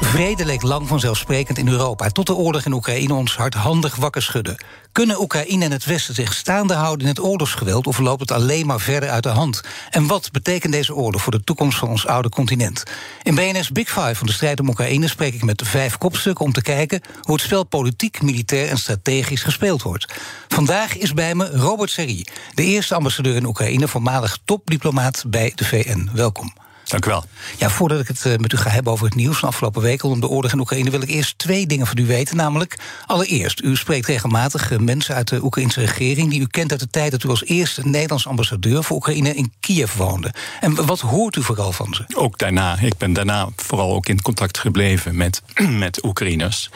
Vrede leek lang vanzelfsprekend in Europa, tot de oorlog in Oekraïne ons hardhandig wakker schudde. Kunnen Oekraïne en het Westen zich staande houden in het oorlogsgeweld, of loopt het alleen maar verder uit de hand? En wat betekent deze oorlog voor de toekomst van ons oude continent? In BNS Big Five van de strijd om Oekraïne spreek ik met vijf kopstukken om te kijken hoe het spel politiek, militair en strategisch gespeeld wordt. Vandaag is bij me Robert Serri, de eerste ambassadeur in Oekraïne, voormalig topdiplomaat bij de VN. Welkom. Dank u wel. Ja, voordat ik het eh, met u ga hebben over het nieuws van afgelopen week om de oorlog in Oekraïne, wil ik eerst twee dingen van u weten. Namelijk, allereerst, u spreekt regelmatig eh, mensen uit de Oekraïnse regering die u kent uit de tijd dat u als eerste Nederlands ambassadeur voor Oekraïne in Kiev woonde. En wat hoort u vooral van ze? Ook daarna. Ik ben daarna vooral ook in contact gebleven met, met Oekraïners.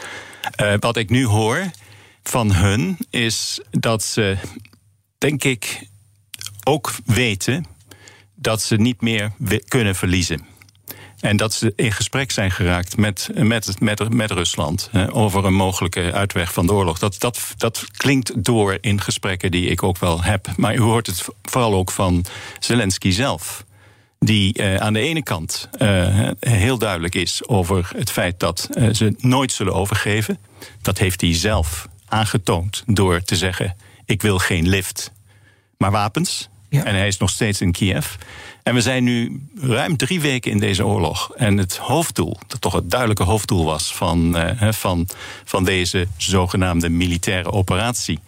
Uh, wat ik nu hoor van hun is dat ze, denk ik, ook weten dat ze niet meer kunnen verliezen. En dat ze in gesprek zijn geraakt met, met, met, met Rusland over een mogelijke uitweg van de oorlog. Dat, dat, dat klinkt door in gesprekken die ik ook wel heb. Maar u hoort het vooral ook van Zelensky zelf. Die eh, aan de ene kant eh, heel duidelijk is over het feit dat eh, ze nooit zullen overgeven. Dat heeft hij zelf aangetoond door te zeggen: Ik wil geen lift, maar wapens. En hij is nog steeds in Kiev. En we zijn nu ruim drie weken in deze oorlog. En het hoofddoel, dat toch het duidelijke hoofddoel was van, uh, van, van deze zogenaamde militaire operatie.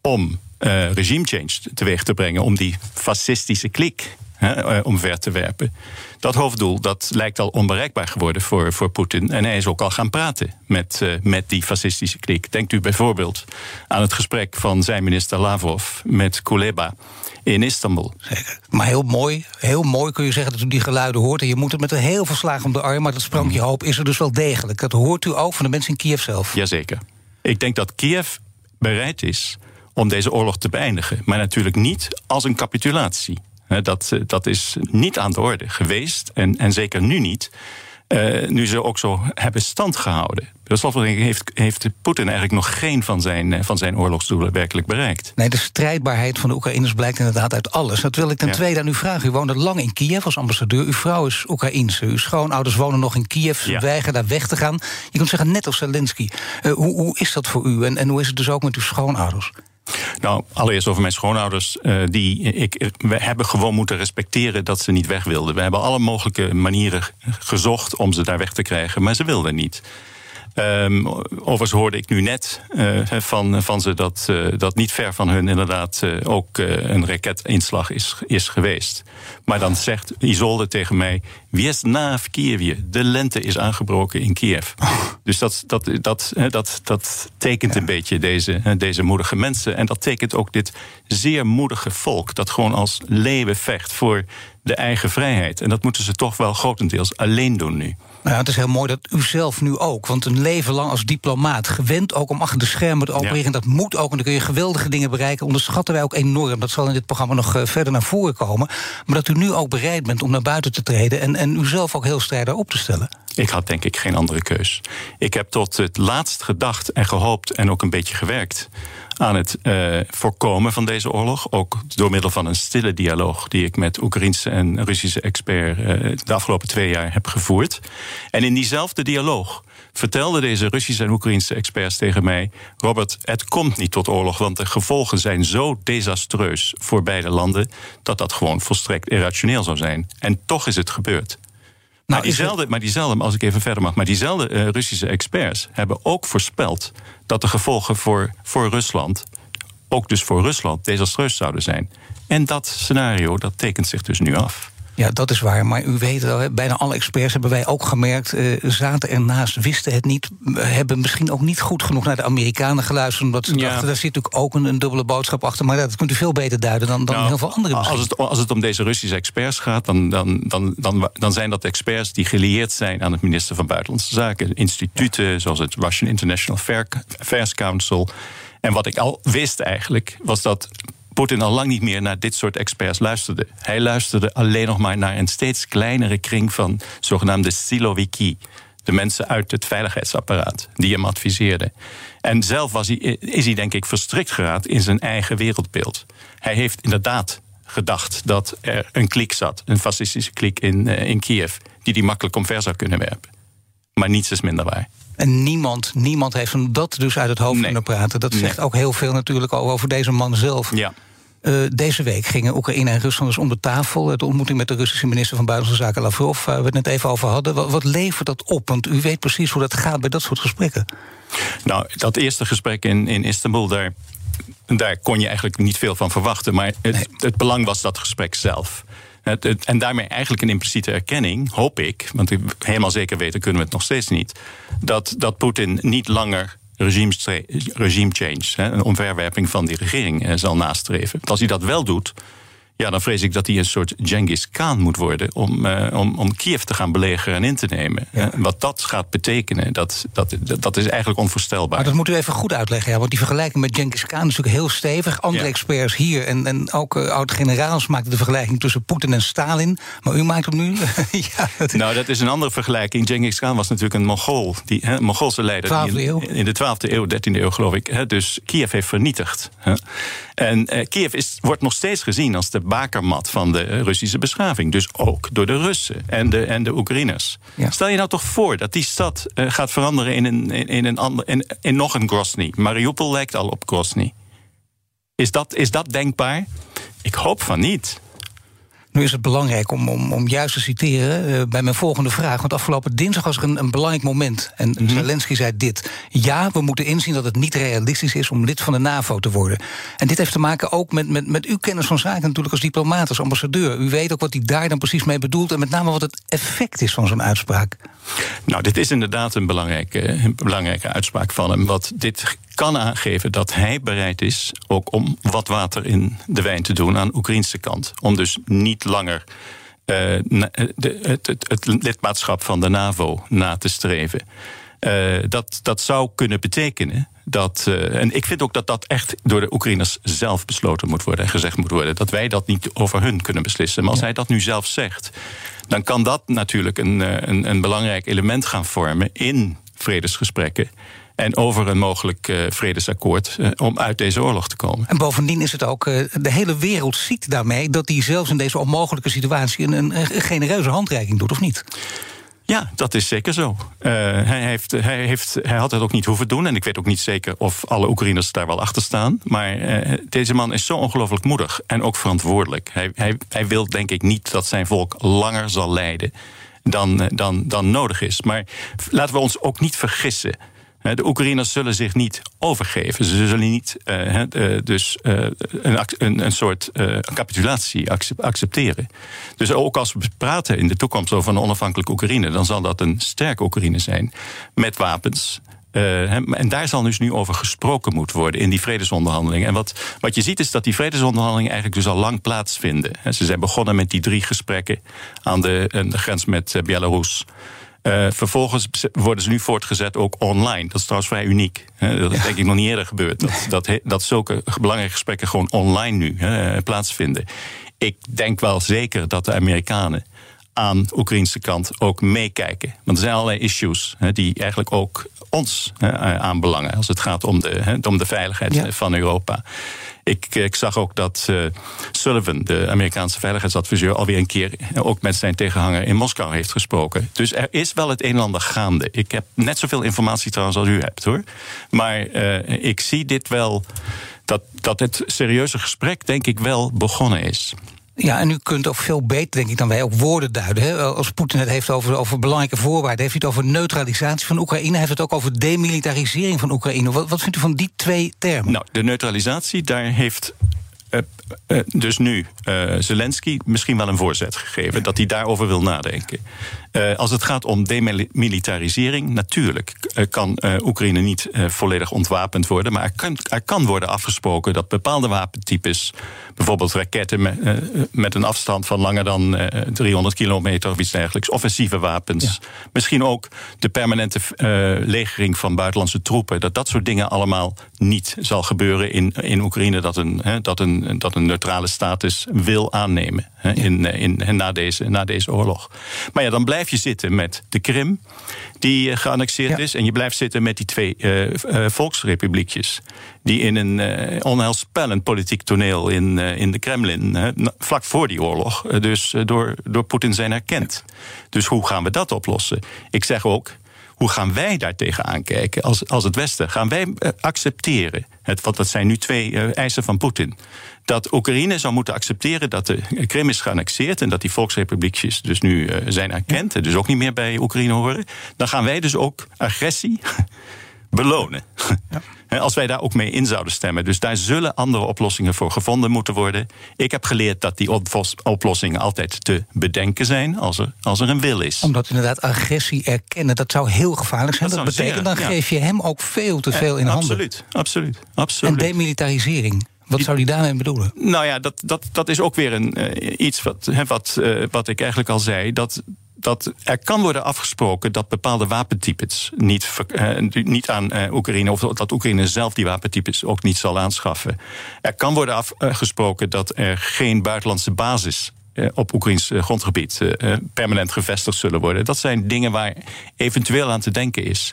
om uh, regime change teweeg te brengen, om die fascistische klik uh, omver te werpen. Dat hoofddoel dat lijkt al onbereikbaar geworden voor, voor Poetin. En hij is ook al gaan praten met, uh, met die fascistische klik. Denkt u bijvoorbeeld aan het gesprek van zijn minister Lavrov met Kuleba in Istanbul. Zeker. Maar heel mooi, heel mooi kun je zeggen dat u die geluiden hoort. En je moet het met een heel veel slagen om de arm. Maar dat sprankje hoop is er dus wel degelijk. Dat hoort u ook van de mensen in Kiev zelf. Jazeker. Ik denk dat Kiev bereid is om deze oorlog te beëindigen. Maar natuurlijk niet als een capitulatie. Dat, dat is niet aan de orde geweest en, en zeker nu niet. Uh, nu ze ook zo hebben stand gehouden. De slotverrekening heeft, heeft Poetin eigenlijk nog geen van zijn, eh, van zijn oorlogsdoelen werkelijk bereikt. Nee, de strijdbaarheid van de Oekraïners blijkt inderdaad uit alles. Dat wil ik ten tweede aan u vragen. U woonde lang in Kiev als ambassadeur. Uw vrouw is Oekraïense. Uw schoonouders wonen nog in Kiev. Ze ja. weigeren daar weg te gaan. Je kunt zeggen, net als Zelensky. Uh, hoe, hoe is dat voor u en, en hoe is het dus ook met uw schoonouders? Nou, allereerst over mijn schoonouders. Uh, die, ik, we hebben gewoon moeten respecteren dat ze niet weg wilden. We hebben alle mogelijke manieren gezocht om ze daar weg te krijgen, maar ze wilden niet. Um, overigens hoorde ik nu net uh, van, van ze dat, uh, dat niet ver van hun inderdaad uh, ook een raketinslag is, is geweest. Maar dan zegt Isolde tegen mij: Wiesna Kiev, de lente is aangebroken in Kiev. Dus dat, dat, dat, dat, dat tekent een beetje deze, deze moedige mensen. En dat tekent ook dit zeer moedige volk dat gewoon als leeuwen vecht voor de eigen vrijheid. En dat moeten ze toch wel grotendeels alleen doen nu. Nou, het is heel mooi dat u zelf nu ook. Want een leven lang als diplomaat, gewend ook om achter de schermen te opereren. Ja. Dat moet ook, en dan kun je geweldige dingen bereiken. Onderschatten wij ook enorm. Dat zal in dit programma nog uh, verder naar voren komen. Maar dat u nu ook bereid bent om naar buiten te treden. En, en uzelf ook heel strijder op te stellen. Ik had denk ik geen andere keus. Ik heb tot het laatst gedacht en gehoopt en ook een beetje gewerkt aan het uh, voorkomen van deze oorlog. Ook door middel van een stille dialoog die ik met Oekraïnse en Russische experts uh, de afgelopen twee jaar heb gevoerd. En in diezelfde dialoog vertelden deze Russische en Oekraïnse experts tegen mij: Robert, het komt niet tot oorlog, want de gevolgen zijn zo desastreus voor beide landen dat dat gewoon volstrekt irrationeel zou zijn. En toch is het gebeurd. Nou, maar, diezelfde, maar diezelfde, als ik even verder mag, maar diezelfde uh, Russische experts hebben ook voorspeld dat de gevolgen voor, voor Rusland, ook dus voor Rusland, desastreus zouden zijn. En dat scenario, dat tekent zich dus nu af. Ja, dat is waar. Maar u weet wel, bijna alle experts hebben wij ook gemerkt... Uh, zaten ernaast, wisten het niet... hebben misschien ook niet goed genoeg naar de Amerikanen geluisterd... omdat ze ja. dachten, daar zit natuurlijk ook een, een, dubbele boodschap achter... maar dat kunt u veel beter duiden dan, dan nou, heel veel andere als het, als het om deze Russische experts gaat... Dan, dan, dan, dan, dan zijn dat experts die gelieerd zijn aan het minister van Buitenlandse Zaken. Instituten zoals het Russian International Affairs Council... En wat ik al wist eigenlijk, was dat Poetin al lang niet meer naar dit soort experts luisterde. Hij luisterde alleen nog maar naar een steeds kleinere kring van zogenaamde siloviki. De mensen uit het veiligheidsapparaat die hem adviseerden. En zelf was hij, is hij denk ik verstrikt geraakt in zijn eigen wereldbeeld. Hij heeft inderdaad gedacht dat er een kliek zat, een fascistische kliek in, uh, in Kiev, die hij makkelijk omver zou kunnen werpen. Maar niets is minder waar. En niemand, niemand heeft hem dat dus uit het hoofd kunnen praten. Dat zegt ook heel veel natuurlijk over deze man zelf. Ja. Uh, deze week gingen Oekraïne en Rusland dus om de tafel. De ontmoeting met de Russische minister van Buitenlandse Zaken Lavrov, waar we het net even over hadden. Wat, wat, levert dat op? Want u weet precies hoe dat gaat bij dat soort gesprekken. Nou, dat eerste gesprek in, in Istanbul, daar, daar kon je eigenlijk niet veel van verwachten. Maar het, het belang was dat gesprek zelf. En daarmee eigenlijk een impliciete erkenning, hoop ik, want helemaal zeker weten kunnen we het nog steeds niet, dat, dat Poetin niet langer regime, regime change, een omverwerping van die regering, eh, zal nastreven. als hij dat wel doet, ja, dan vrees ik dat hij een soort Genghis Khan moet worden om, uh, om, om Kiev te gaan belegeren en in te nemen. Ja. wat dat gaat betekenen, dat, dat, dat is eigenlijk onvoorstelbaar. Maar dat moet u even goed uitleggen, ja, want die vergelijking met Genghis Khan is natuurlijk heel stevig. Andere experts hier en, en ook uh, oud-generaals maakten de vergelijking tussen Poetin en Stalin. Maar u maakt hem nu. ja, dat Nou, dat is een andere vergelijking. Genghis Khan was natuurlijk een Mongool, die, hè, Mongoolse leider. Die in, in, de 12e eeuw, 13e eeuw geloof ik. Hè, dus Kiev heeft vernietigd. Hè. En Kiev is, wordt nog steeds gezien als de bakermat van de Russische beschaving. Dus ook door de Russen en de, en de Oekraïners. Stel je nou toch voor dat die stad uh, gaat veranderen in, een, in, in, een ander, in, in nog een Grozny. Mariupol lijkt al op Grozny. Is dat, is dat denkbaar? Ik hoop van niet. Nu is het belangrijk om, om, om juist te citeren uh, bij mijn volgende vraag. Want afgelopen dinsdag was er een, een belangrijk moment. En mm -hmm. Zelensky zei dit. Ja, we moeten inzien dat het niet realistisch is om lid van de NAVO te worden. En dit heeft te maken ook met, met, met uw kennis van zaken natuurlijk als diplomaat, als ambassadeur. U weet ook wat hij daar dan precies mee bedoelt. En met name wat het effect is van zo'n uitspraak. Nou, dit is inderdaad een belangrijke, een belangrijke uitspraak van hem. Wat dit kan aangeven dat hij bereid is ook om wat water in de wijn te doen aan de Oekraïnse kant. Om dus niet langer uh, de, het, het, het, lidmaatschap van de NAVO na te streven. Uh, dat, dat zou kunnen betekenen dat. Uh, en ik vind ook dat dat echt door de Oekraïners zelf besloten moet worden en gezegd moet worden. Dat wij dat niet over hun kunnen beslissen. Maar als hij dat nu zelf zegt, dan kan dat natuurlijk een, een, een belangrijk element gaan vormen in vredesgesprekken en over een mogelijk uh, vredesakkoord uh, om uit deze oorlog te komen. En bovendien is het ook, uh, de hele wereld ziet daarmee dat hij zelfs in deze onmogelijke situatie een, een, genereuze handreiking doet, of niet? Ja, dat is zeker zo. hij, heeft, hij, heeft, hij had het ook niet hoeven doen. En ik weet ook niet zeker of alle Oekraïners daar wel achter staan. Maar deze man is zo ongelooflijk moedig en ook verantwoordelijk. Hij, hij, hij wil denk ik niet dat zijn volk langer zal lijden dan, dan, dan nodig is. Maar laten we ons ook niet vergissen. De Oekraïners zullen zich niet overgeven. Ze zullen niet uh, dus uh, een, een, een, soort capitulatie accepteren. Dus ook als we praten in de toekomst over een onafhankelijke Oekraïne, dan zal dat een sterke Oekraïne zijn met wapens. en daar zal dus nu over gesproken moeten worden in die vredesonderhandelingen. En wat, wat je ziet is dat die vredesonderhandelingen eigenlijk dus al lang plaatsvinden. Ze zijn begonnen met die drie gesprekken aan de, de grens met Belarus. Uh, vervolgens worden ze nu voortgezet ook online. Dat is trouwens vrij uniek. dat is denk ik nog niet eerder gebeurd. Dat, dat, dat zulke belangrijke gesprekken gewoon online nu plaatsvinden. Ik denk wel zeker dat de Amerikanen aan de Oekraïnse kant ook meekijken. Want er zijn allerlei issues die eigenlijk ook ons aanbelangen... als het gaat om de, om de veiligheid van Europa. Ik, ik zag ook dat uh, Sullivan, de Amerikaanse veiligheidsadviseur, alweer een keer ook met zijn tegenhanger in Moskou heeft gesproken. Dus er is wel het een en ander gaande. Ik heb net zoveel informatie trouwens als u hebt hoor. Maar uh, ik zie dit wel. Dat, dat het serieuze gesprek, denk ik, wel begonnen is. Ja, en u kunt ook veel beter, denk ik, dan wij ook woorden duiden. Hè? Als Poetin het heeft over, over belangrijke voorwaarden, heeft hij het over neutralisatie van Oekraïne, hij heeft het ook over demilitarisering van Oekraïne. Wat, wat vindt u van die twee termen? Nou, de neutralisatie, daar heeft uh, uh, dus nu uh, Zelensky misschien wel een voorzet gegeven dat hij daarover wil nadenken. Als het gaat om demilitarisering, natuurlijk kan Oekraïne niet volledig ontwapend worden, maar er kan, er kan, worden afgesproken dat bepaalde wapentypes, bijvoorbeeld raketten met, met een afstand van langer dan 300 kilometer of iets dergelijks, offensieve wapens, ja. misschien ook de permanente legering van buitenlandse troepen, dat dat soort dingen allemaal niet zal gebeuren in, in Oekraïne, dat een, dat een dat een neutrale status wil aannemen in, eh, in, na, deze, na deze oorlog. Maar ja, dan blijf je zitten met de Krim, die uh, geannexeerd is. En je blijft zitten met die twee uh, uh, volksrepubliekjes. Die in een onheilspellend politiek toneel in, in de Kremlin, vlak voor die oorlog, dus door, door Poetin zijn erkend. Dus hoe gaan we dat oplossen? Ik zeg ook, hoe gaan wij daar tegenaan kijken als, als het Westen? Gaan wij accepteren, het, want dat zijn nu twee eisen van Poetin dat Oekraïne zou moeten accepteren dat de Krim is geannexeerd en dat die volksrepubliekjes dus nu uh, zijn erkend en dus ook niet meer bij Oekraïne horen, dan gaan wij dus ook agressie belonen. Ja. Als wij daar ook mee in zouden stemmen. Dus daar zullen andere oplossingen voor gevonden moeten worden. Ik heb geleerd dat die oplossingen altijd te bedenken zijn als er, als er een wil is. Omdat inderdaad agressie erkennen, dat zou heel gevaarlijk zijn. Dat, dat betekent dan geef je hem ook veel te veel in handen. Absoluut, absoluut, absoluut. En demilitarisering. Wat zou hij daarmee bedoelen? Nou ja, dat, dat, dat is ook weer een, uh, iets wat, he, wat, uh, wat ik eigenlijk al zei. Dat, dat er kan worden afgesproken dat bepaalde wapentypes niet, uh, niet aan Oekraïne, of dat Oekraïne zelf die wapentypes ook niet zal aanschaffen. Er kan worden afgesproken dat er geen buitenlandse basis op Oekraïns grondgebied permanent gevestigd zullen worden. Dat zijn dingen waar eventueel aan te denken is.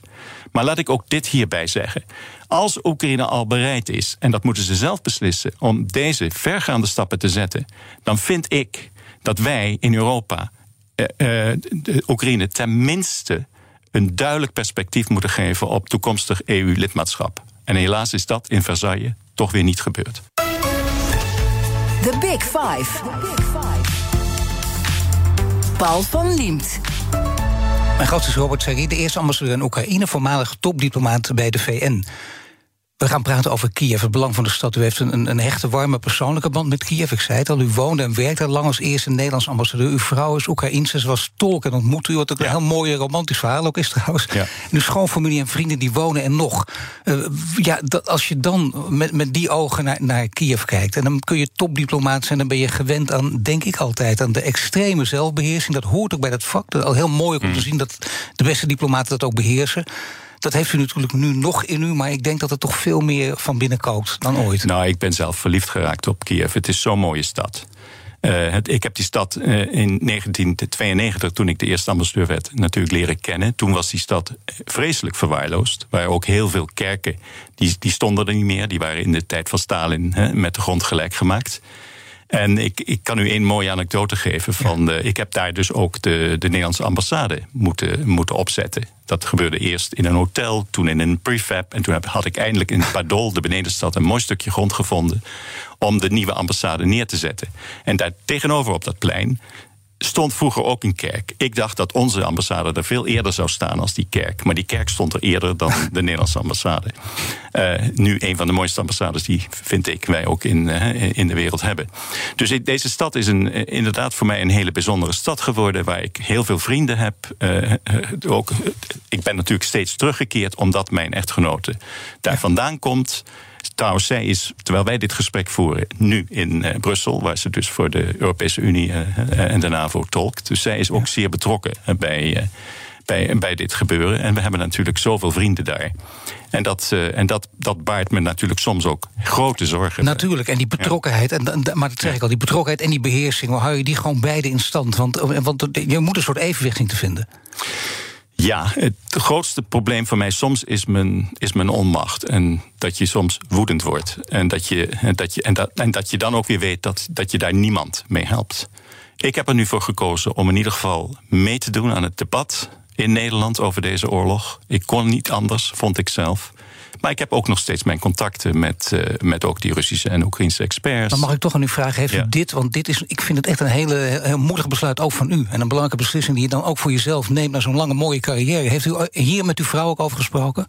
Maar laat ik ook dit hierbij zeggen. Als Oekraïne al bereid is, en dat moeten ze zelf beslissen, om deze vergaande stappen te zetten, dan vind ik dat wij in Europa eh, eh, de Oekraïne tenminste een duidelijk perspectief moeten geven op toekomstig EU-lidmaatschap. En helaas is dat in Versailles toch weer niet gebeurd. The Big Five. Paul van Liemt. Mijn gast is Robert Serri, de eerste ambassadeur in Oekraïne, voormalig topdiplomaat bij de VN. We gaan praten over Kiev, het belang van de stad. U heeft een, een hechte, warme persoonlijke band met Kiev. Ik zei het al, u woonde en werkte lang als eerste Nederlands ambassadeur. Uw vrouw is Oekraïense, ze was tolk en ontmoette u. Wat ook een heel mooi romantisch verhaal ook is trouwens. Ja. En uw schoonfamilie en vrienden die wonen en nog. Uh, ja, dat, als je dan met, met die ogen naar, naar Kiev kijkt... en dan kun je topdiplomaat zijn, dan ben je gewend aan, denk ik altijd... aan de extreme zelfbeheersing. Dat hoort ook bij dat vak. Dat is al heel mooi om mm. te zien dat de beste diplomaten dat ook beheersen. Dat heeft u natuurlijk nu nog in u, maar ik denk dat het toch veel meer van binnen kookt dan ooit. Nou, ik ben zelf verliefd geraakt op Kiev. Het is zo'n mooie stad. Uh, het, ik heb die stad uh, in 1992, toen ik de eerste ambassadeur werd, natuurlijk leren kennen. Toen was die stad vreselijk verwaarloosd. Er waren ook heel veel kerken, die, die stonden er niet meer. Die waren in de tijd van Stalin met de grond gelijk gemaakt. En ik, ik kan u een mooie anekdote geven. Van, ja. ik heb daar dus ook de, de Nederlandse ambassade moeten, moeten opzetten. Dat gebeurde eerst in een hotel, toen in een prefab. En toen had ik eindelijk in Padol, de benedenstad, een mooi stukje grond gevonden. om de nieuwe ambassade neer te zetten. En daar tegenover op dat plein stond vroeger ook een kerk. Ik dacht dat onze ambassade er veel eerder zou staan als die kerk. Maar die kerk stond er eerder dan de Nederlandse ambassade. Uh, nu een van de mooiste ambassades die, vind ik, wij ook in, uh, in de wereld hebben. Dus ik, deze stad is een, uh, inderdaad voor mij een hele bijzondere stad geworden... waar ik heel veel vrienden heb. ook, ik ben natuurlijk steeds teruggekeerd omdat mijn echtgenote daar vandaan komt... Trouwens, zij is, terwijl wij dit gesprek voeren, nu in uh, Brussel, waar ze dus voor de Europese Unie uh, en de NAVO tolkt. Dus zij is ook zeer betrokken bij, bij, bij dit gebeuren. En we hebben natuurlijk zoveel vrienden daar. En, dat, en dat, dat baart me natuurlijk soms ook grote zorgen. Natuurlijk, en die betrokkenheid, en, maar dat zeg ja. ik al, die betrokkenheid en die beheersing, hoe hou je die gewoon beide in stand? Want, want je moet een soort evenwicht zien te vinden. Ja, het grootste probleem voor mij soms is mijn, is mijn onmacht. En dat je soms woedend wordt. En dat je, dat je, en dat, en dat je dan ook weer weet dat, dat je daar niemand mee helpt. Ik heb er nu voor gekozen om in ieder geval mee te doen aan het debat in Nederland over deze oorlog. Ik kon niet anders, vond ik zelf. Maar ik heb ook nog steeds mijn contacten met, uh, met ook die Russische en Oekraïnse experts. Dan mag ik toch aan u vragen, heeft ja. u dit, want dit is, ik vind het echt een hele, heel moedig besluit ook van u. En een belangrijke beslissing die je dan ook voor jezelf neemt na zo'n lange mooie carrière. Heeft u hier met uw vrouw ook over gesproken?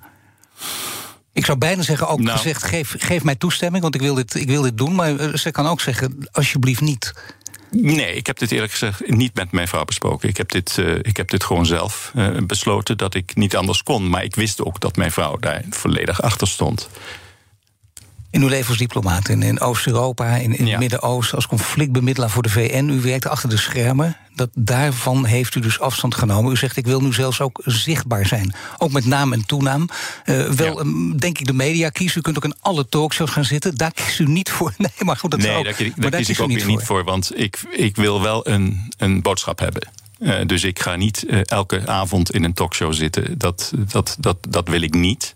Ik zou bijna zeggen, ook Nou. gezegd, geef, geef mij toestemming, want ik wil, dit, ik wil dit doen. Maar eh, ze kan ook zeggen, alsjeblieft niet. Nee, ik heb dit eerlijk gezegd niet met mijn vrouw besproken. Ik heb dit, eh, ik heb dit gewoon zelf eh, besloten dat ik niet anders kon. Maar ik wist ook dat mijn vrouw daar volledig achter stond. In uw leven als diplomaat in, in Oost-Europa, in, in het. Midden-Oosten, als conflictbemiddelaar voor de VN. U werkte achter de schermen. Dat, daarvan heeft u dus afstand genomen. U zegt, ik wil nu zelfs ook zichtbaar zijn. Ook met naam en toenaam. Eh, wel, Ja. ehm, denk ik, de media kiezen. U kunt ook in alle talkshows gaan zitten. Daar kiest u niet voor. Nee, maar goed, dat nee, ook, daar, kies- daar kies ik ook weer niet voor. Want ik, ik wil wel een, een boodschap hebben. Eh, dus ik ga niet eh, elke avond in een talkshow zitten. Dat, dat, dat, dat wil ik niet.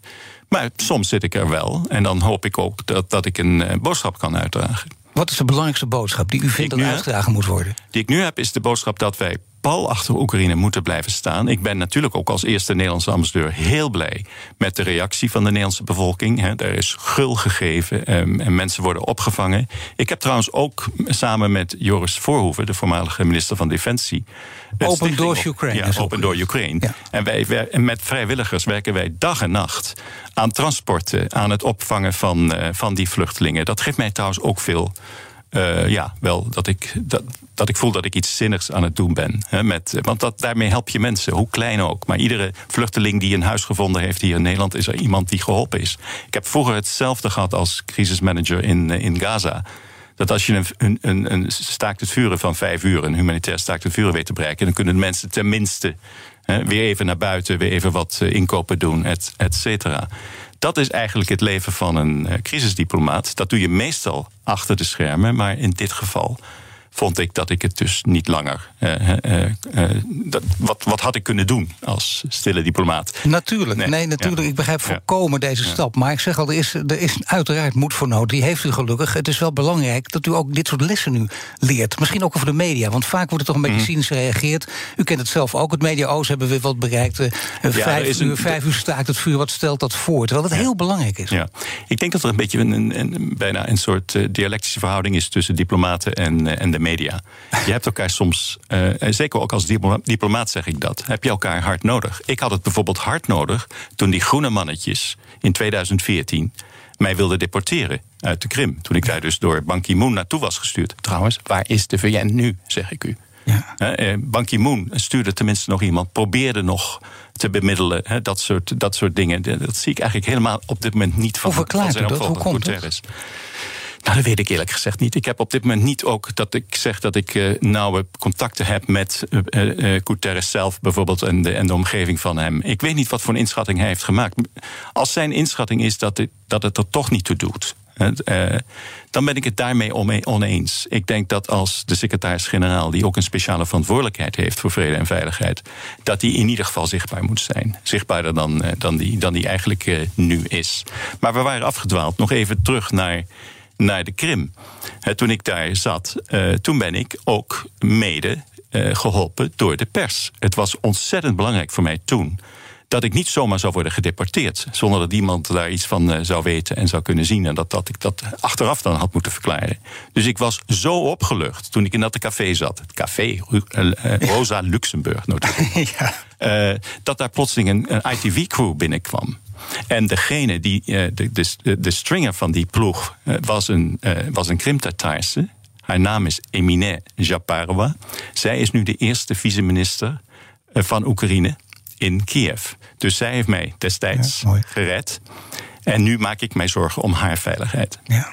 Maar soms zit ik er wel. En dan hoop ik ook dat, dat ik een eh, boodschap kan uitdragen. Wat is de belangrijkste boodschap die u vindt dat heb? uitgedragen moet worden? Die ik nu heb, is de boodschap dat wij pal achter Oekraïne moeten blijven staan. Ik ben natuurlijk ook als eerste Nederlandse ambassadeur heel blij met de reactie van de Nederlandse bevolking. Er is gul gegeven ehm, en mensen worden opgevangen. Ik heb trouwens ook samen met Joris Voorhoeven, de voormalige minister van Defensie. de Open Doors op- Ukraine Ja, Open Door Ukraine. Ja. En, wij, met vrijwilligers werken wij dag en nacht aan transporten, aan het opvangen van, eh, van die vluchtelingen. Dat geeft mij trouwens ook veel. Eh, ja, wel dat ik, dat, dat ik voel dat ik iets zinnigs aan het doen ben. Hè, met, want dat, daarmee help je mensen, hoe klein ook. Maar iedere vluchteling die een huis gevonden heeft hier in Nederland, is er iemand die geholpen is. Ik heb vroeger hetzelfde gehad als crisismanager in, eh, in Gaza. Dat als je een, een, een, staakt het vuren van vijf uur, een humanitair staakt het vuren weet te bereiken, dan kunnen de mensen tenminste hè, weer even naar buiten, weer even wat eh, inkopen doen, et cetera. Dat is eigenlijk het leven van een eh, crisisdiplomaat. Dat doe je meestal achter de schermen, maar in dit geval vond ik dat ik het dus niet langer. eh, eh, eh, dat, wat, wat had ik kunnen doen als stille diplomaat? Natuurlijk, nee, Nee, natuurlijk. ja. Ik begrijp Ja. volkomen deze stap. Maar ik zeg al, er is, er is uiteraard moed voor nood. Die heeft u gelukkig. Het is wel belangrijk dat u ook dit soort lessen nu leert. Misschien ook over de media, want vaak wordt er toch een Mhm. beetje cynisch gereageerd. U kent het zelf ook. Het media-o's hebben weer wat bereikt. Vijf, uur, een- vijf uur staakt het vuur. Wat stelt dat voor? Terwijl het heel belangrijk is. Ja, ik denk dat er een beetje een, een, een- bijna een soort dialectische verhouding is tussen diplomaten en, en de media. Je hebt elkaar soms, eh, zeker ook als diploma- diplomaat zeg ik dat, heb je elkaar hard nodig. Ik had het bijvoorbeeld hard nodig toen die groene mannetjes in 2014 mij wilden deporteren uit de Krim. Toen ik daar dus door Ban Ki-moon naartoe was gestuurd. Trouwens, waar is de VN nu, zeg ik u? Ja. Hè, eh, Ban Ki-moon stuurde tenminste nog iemand, probeerde nog te bemiddelen, hè, dat, soort, dat soort dingen. Dat zie ik eigenlijk helemaal op dit moment niet van, Hoe verklaart u dat? Hoe komt het? Nou, dat weet ik eerlijk gezegd niet. Ik heb op dit moment niet ook dat ik zeg dat ik eh, nauwe contacten heb met eh, Guterres zelf bijvoorbeeld en de, en de omgeving van hem. Ik weet niet wat voor een inschatting hij heeft gemaakt. Als zijn inschatting is dat het, dat het er toch niet toe doet. dan ben ik het daarmee oneens. Ik denk dat als de secretaris-generaal, die ook een speciale verantwoordelijkheid heeft voor vrede en veiligheid, dat die in ieder geval zichtbaar moet zijn. Zichtbaarder dan, eh, dan, die, dan die eigenlijk nu is. Maar we waren afgedwaald. Nog even terug naar naar de Krim. Toen ik daar zat, eh, toen ben ik ook mede eh, geholpen door de pers. Het was ontzettend belangrijk voor mij toen dat ik niet zomaar zou worden gedeporteerd. Zonder dat iemand daar iets van eh, zou weten en zou kunnen zien. En dat, dat ik dat achteraf dan had moeten verklaren. Dus ik was zo opgelucht toen ik in dat café zat. Het café Rosa Luxemburg. Ja. Eh, dat daar plotseling een, een ITV-crew binnenkwam. En degene die, eh, de, de, de stringer van die ploeg, eh, was een, eh, was een Krim-Tataarse. Haar naam is Emine Japarova. Zij is nu de eerste vice-minister van Oekraïne in Kiev. Dus zij heeft mij destijds Ja, gered. En nu maak ik mij zorgen om haar veiligheid. Ja.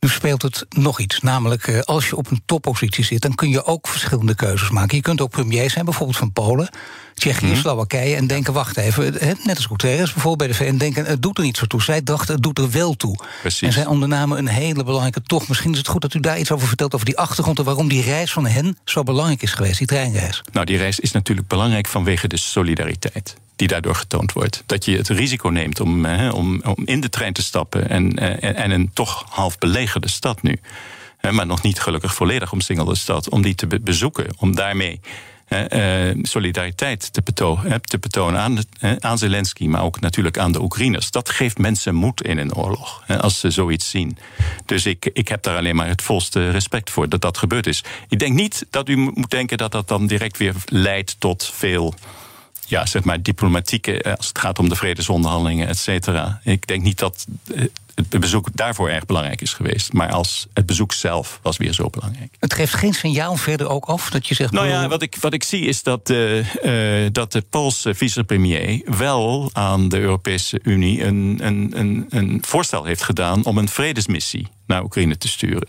Nu speelt het nog iets. Namelijk, als je op een toppositie zit, dan kun je ook verschillende keuzes maken. Je kunt ook premier zijn, bijvoorbeeld van Polen, Tsjechië, Mhm. Slowakije. En denken, wacht even, net als Guterres bijvoorbeeld bij de VN, denken, het doet er niet zo toe. Zij dachten, het doet er wel toe. Precies. En zij ondernamen een hele belangrijke tocht. Misschien is het goed dat u daar iets over vertelt, over die achtergrond en waarom die reis van hen zo belangrijk is geweest, die treinreis. Nou, die reis is natuurlijk belangrijk vanwege de solidariteit die daardoor getoond wordt. Dat je het risico neemt om, om, om in de trein te stappen en, eh, en- en een toch half belegerde stad nu, maar nog niet gelukkig volledig omsingelde stad, om die te be- bezoeken, om daarmee eh, solidariteit te, beto- eh, te betonen aan, aan Zelensky, maar ook natuurlijk aan de Oekraïners. Dat geeft mensen moed in een oorlog, als ze zoiets zien. Dus ik, ik heb daar alleen maar het volste respect voor dat dat gebeurd is. Ik denk niet dat u moet denken dat dat dan direct weer leidt tot veel ja, zeg maar diplomatieke, eh, als het gaat om de vredesonderhandelingen, et cetera. Ik denk niet dat eh, het bezoek daarvoor erg belangrijk is geweest. Maar als het bezoek zelf was weer zo belangrijk. Het geeft geen signaal verder ook af dat je zegt. Nou ja, wat ik, wat ik zie is dat, uh, dat de Poolse vicepremier wel aan de Europese Unie een, een, een, een voorstel heeft gedaan om een vredesmissie naar Oekraïne te sturen.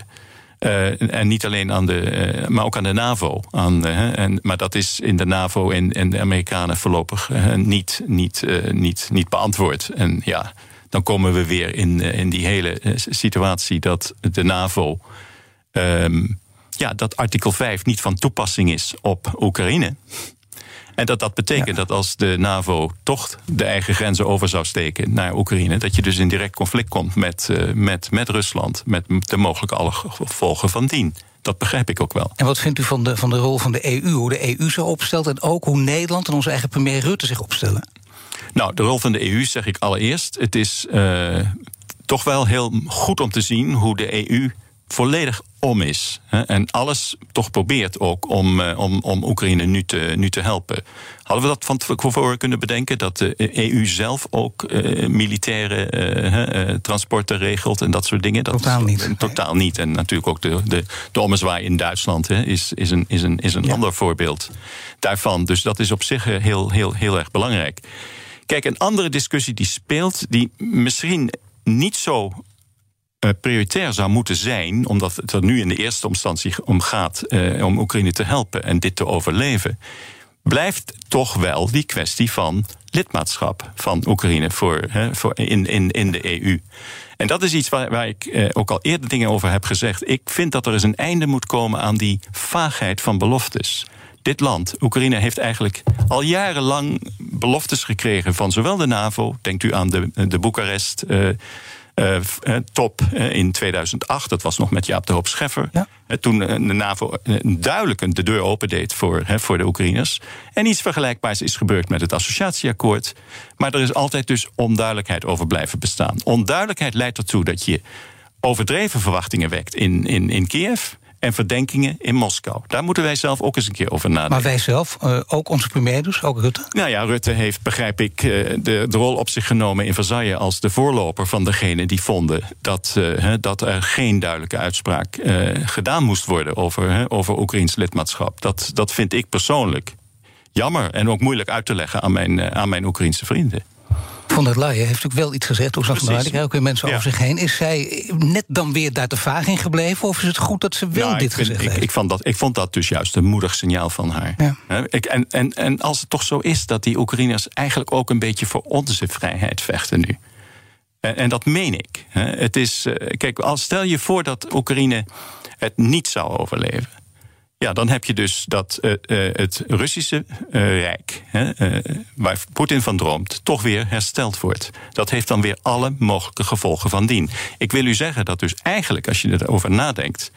Uh, en niet alleen aan de, uh, maar ook aan de NAVO. Aan, en, maar dat is in de NAVO en, en de Amerikanen voorlopig niet, niet, niet, niet beantwoord. En ja, dan komen we weer in, in die hele situatie dat de NAVO. Um, ja, dat artikel 5 niet van toepassing is op Oekraïne. En dat dat betekent dat als de NAVO toch de eigen grenzen over zou steken naar Oekraïne, dat je dus in direct conflict komt met, uh, met, met Rusland, met de mogelijke alle gevolgen van dien. Dat begrijp ik ook wel. En wat vindt u van de, van de rol van de EU, hoe de EU zich opstelt en ook hoe Nederland en onze eigen premier Rutte zich opstellen? Nou, de rol van de EU zeg ik allereerst. Het is uh, toch wel heel goed om te zien hoe de EU volledig om is. En alles toch probeert ook om, eh, om, om Oekraïne nu te, nu te helpen. Hadden we dat van tevoren kunnen bedenken? Dat de EU zelf ook uh, militaire uh, transporten regelt en dat soort dingen? Dat totaal is, niet. Totaal niet. En natuurlijk ook de, de, de ommezwaai in Duitsland hè, is, is een, is een, is een ja. ander voorbeeld daarvan. Dus dat is op zich heel, heel, heel erg belangrijk. Kijk, een andere discussie die speelt, die misschien niet zo uh, prioritair zou moeten zijn, omdat het er nu in de eerste instantie om gaat uh, om Oekraïne te helpen en dit te overleven, blijft toch wel die kwestie van lidmaatschap van Oekraïne voor, voor in, in, in de EU. En dat is iets waar, waar ik eh, ook al eerder dingen over heb gezegd. Ik vind dat er eens een einde moet komen aan die vaagheid van beloftes. Dit land, Oekraïne, heeft eigenlijk al jarenlang beloftes gekregen van zowel de NAVO, denkt u aan de, de Boekarest. Uh, uh, top in 2008. Dat was nog met Jaap de Hoop Scheffer. Ja. Toen de NAVO duidelijk de deur opendeed voor, voor de Oekraïners. En iets vergelijkbaars is gebeurd met het associatieakkoord. Maar er is altijd dus onduidelijkheid over blijven bestaan. Onduidelijkheid leidt ertoe dat je overdreven verwachtingen wekt in, in, in Kiev en verdenkingen in Moskou. Daar moeten wij zelf ook eens een keer over nadenken. Maar wij zelf, uh, ook onze premier dus, ook Rutte? Nou ja, Rutte heeft, begrijp ik, uh, de, de, rol op zich genomen in Versailles... als de voorloper van degene die vonden dat, uh, dat er geen duidelijke uitspraak gedaan moest worden... over, over Oekraïns lidmaatschap. Dat, dat vind ik persoonlijk jammer en ook moeilijk uit te leggen aan mijn, aan mijn Oekraïnse vrienden. Von der Leyen heeft natuurlijk wel iets gezegd. Van der Leyen, ook weer mensen ja. over zich heen. Is zij net dan weer daar te vaag in gebleven? Of is het goed dat ze wel ja, dit vind, gezegd ik, heeft? Ik vond, dat, ik vond dat dus juist een moedig signaal van haar. Ja. Ik, en, en, en als het toch zo is dat die Oekraïners eigenlijk ook een beetje voor onze vrijheid vechten nu. En, en dat meen ik. Het is, kijk, als stel je voor dat Oekraïne het niet zou overleven. Ja, dan heb je dus dat uh, uh, het Russische uh, Rijk, waar Poetin van droomt, toch weer hersteld wordt. Dat heeft dan weer alle mogelijke gevolgen van dien. Ik wil u zeggen dat dus eigenlijk, als je erover nadenkt,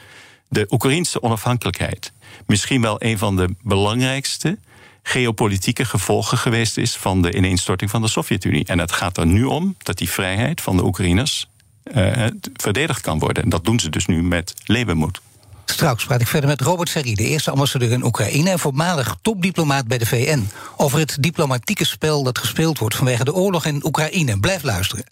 de Oekraïnse onafhankelijkheid misschien wel een van de belangrijkste geopolitieke gevolgen geweest is van de ineenstorting van de Sovjet-Unie. En het gaat er nu om dat die vrijheid van de Oekraïners verdedigd kan worden. En dat doen ze dus nu met levenmoed. Straks praat ik verder met Robert Serri, de eerste ambassadeur in Oekraïne en voormalig topdiplomaat bij de VN, over het diplomatieke spel dat gespeeld wordt vanwege de oorlog in Oekraïne. Blijf luisteren.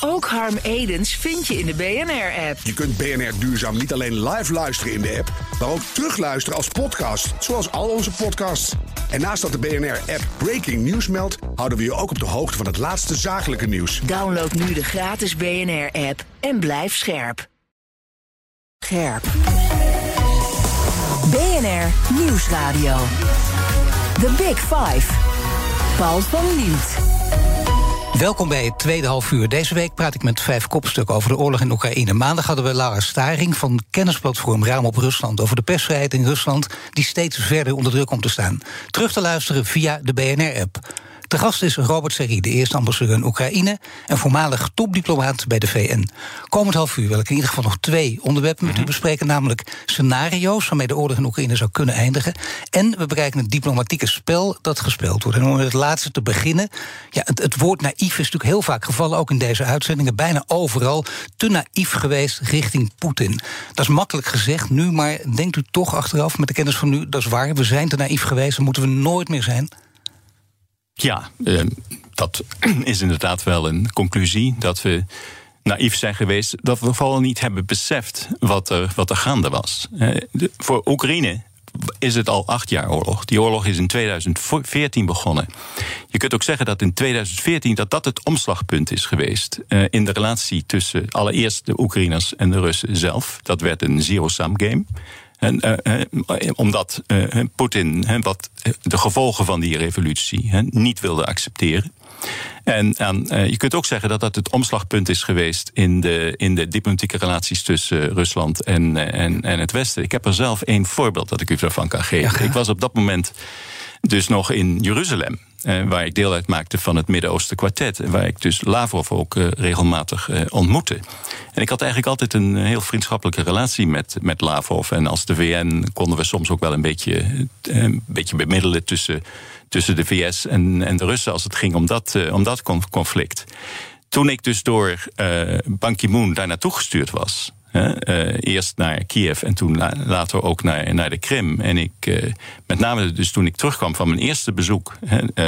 Ook Harm Edens vind je in de BNR-app. Je kunt BNR Duurzaam niet alleen live luisteren in de app, maar ook terugluisteren als podcast, zoals al onze podcasts. En naast dat de BNR-app Breaking News meldt, houden we je ook op de hoogte van het laatste zakelijke nieuws. Download nu de gratis BNR-app en blijf scherp. Scherp. BNR Nieuwsradio. The Big Five. Paul van Liemt. Welkom bij het tweede half uur. Deze week praat ik met vijf kopstukken over de oorlog in Oekraïne. Maandag hadden we Lara Staring van kennisplatform Raam op Rusland... over de persvrijheid in Rusland, die steeds verder onder druk komt te staan. Terug te luisteren via de BNR-app. De gast is Robert Serri, de eerste ambassadeur in Oekraïne en voormalig topdiplomaat bij de VN. Komend half uur wil ik in ieder geval nog twee onderwerpen met u bespreken, namelijk scenario's waarmee de oorlog in Oekraïne zou kunnen eindigen. En we bereiken het diplomatieke spel dat gespeeld wordt. En om met het laatste te beginnen, ja, het, het woord naïef is natuurlijk heel vaak gevallen, ook in deze uitzendingen, bijna overal. Te naïef geweest richting Poetin. Dat is makkelijk gezegd nu, maar denkt u toch achteraf met de kennis van nu, dat is waar, we zijn te naïef geweest, dat moeten we nooit meer zijn? Ja, eh, dat is inderdaad wel een conclusie. Dat we naïef zijn geweest. Dat we vooral niet hebben beseft wat er, wat er gaande was. Eh, voor Oekraïne is het al acht jaar oorlog. Die oorlog is in 2014 begonnen. Je kunt ook zeggen dat in 2014 dat dat het omslagpunt is geweest uh, in de relatie tussen allereerst de Oekraïners en de Russen zelf. Dat werd een zero-sum game. En, uh, omdat Poetin wat de gevolgen van die revolutie niet wilde accepteren. En, en uh, je kunt ook zeggen dat dat het omslagpunt is geweest in de, in de diplomatieke relaties tussen Rusland en, en, en het Westen. Ik heb er zelf één voorbeeld dat ik u daarvan kan geven. Ja, ik was op dat moment dus nog in Jeruzalem. Uh, waar ik deel uitmaakte van het Midden-Oosten kwartet. Waar ik dus Lavrov ook uh, regelmatig uh, ontmoette. En ik had eigenlijk altijd een heel vriendschappelijke relatie met, met Lavrov. En als de VN konden we soms ook wel een beetje, een beetje bemiddelen tussen, tussen de VS en, en de Russen als het ging om dat, om dat conflict. Toen ik dus door Ban Ki-moon daar naartoe gestuurd was. Uh, eerst naar Kiev en toen later ook naar, naar de Krim. En ik, uh, met name dus toen ik terugkwam van mijn eerste bezoek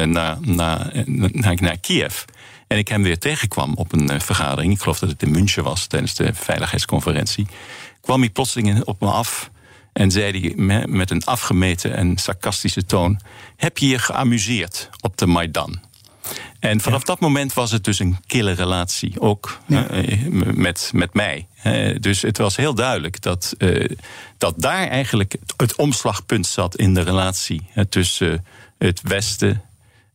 naar, naar, naar, naar Kiev. En ik hem weer tegenkwam op een vergadering. Ik geloof dat het in München was tijdens de veiligheidsconferentie. kwam hij plotseling op me af. En zei hij met een afgemeten en sarcastische toon: Heb je je geamuseerd op de Maidan? En vanaf dat moment was het dus een kille relatie, ook eh, met, met mij. dus het was heel duidelijk dat, uh, dat daar eigenlijk het omslagpunt zat in de relatie tussen het Westen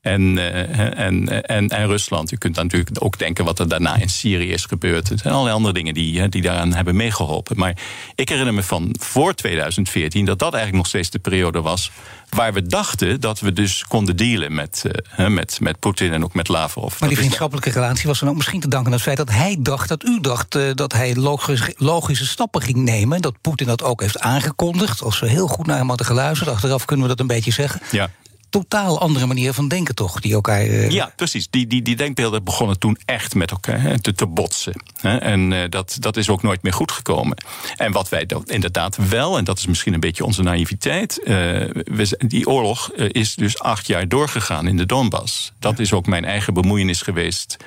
en, uh, en, en, en Rusland. U kunt dan natuurlijk ook denken wat er daarna in Syrië is gebeurd. Er zijn allerlei andere dingen die, die daaraan hebben meegeholpen. Maar ik herinner me van voor 2014 dat dat eigenlijk nog steeds de periode was waar we dachten dat we dus konden dealen met, uh, met, met Poetin en ook met Lavrov. Maar die vriendschappelijke relatie was dan ook misschien te danken aan het feit dat hij dacht dat u dacht uh, dat hij logische, logische stappen ging nemen. Dat Poetin dat ook heeft aangekondigd. Als we heel goed naar hem hadden geluisterd, achteraf kunnen we dat een beetje zeggen. Ja totaal andere manier van denken, toch? Die elkaar. Uh... Ja, precies. Die, die, die denkbeelden begonnen toen echt met elkaar hè, te, te botsen. Hè. En uh, dat, dat is ook nooit meer goed gekomen. En wat wij inderdaad wel, en dat is misschien een beetje onze naïviteit. Uh, we, die oorlog is dus acht jaar doorgegaan in de Donbass. Dat ja. is ook mijn eigen bemoeienis geweest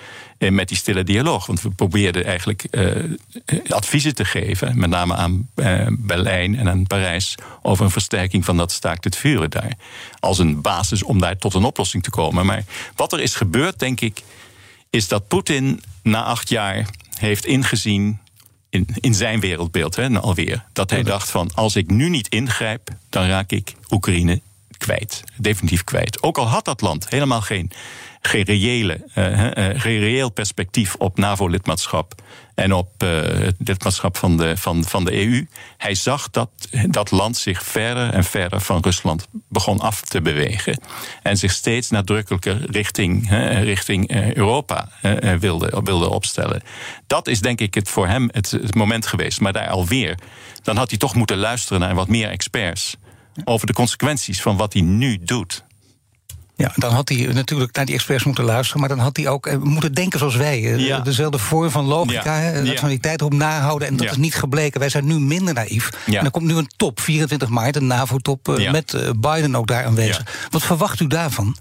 met die stille dialoog. Want we probeerden eigenlijk uh, adviezen te geven, met name aan Berlijn en aan Parijs, over een versterking van dat staakt het vuren daar. Als een basis om daar tot een oplossing te komen. Maar wat er is gebeurd, denk ik, is dat Poetin na acht jaar heeft ingezien. In, in zijn wereldbeeld hè, alweer. Dat hij dacht van als ik nu niet ingrijp, dan raak ik Oekraïne kwijt. Definitief kwijt. Ook al had dat land helemaal geen geen, reële, uh, geen reëel perspectief op NAVO-lidmaatschap en op uh, het lidmaatschap van de, van, van de EU. Hij zag dat dat land zich verder en verder van Rusland begon af te bewegen. En zich steeds nadrukkelijker richting, richting Europa wilde, wilde opstellen. Dat is denk ik het voor hem het, het moment geweest. Maar daar alweer, dan had hij toch moeten luisteren naar wat meer experts over de consequenties van wat hij nu doet. Ja, dan had hij natuurlijk naar die experts moeten luisteren, maar dan had hij ook eh, moeten denken zoals wij. Eh, ja. Dezelfde vorm van logica, ja. rationaliteit erop nahouden. En dat is niet gebleken. Wij zijn nu minder naïef. En er komt nu een top, 24 maart, een NAVO-top uh, met Biden ook daar aanwezig. Wat verwacht u daarvan?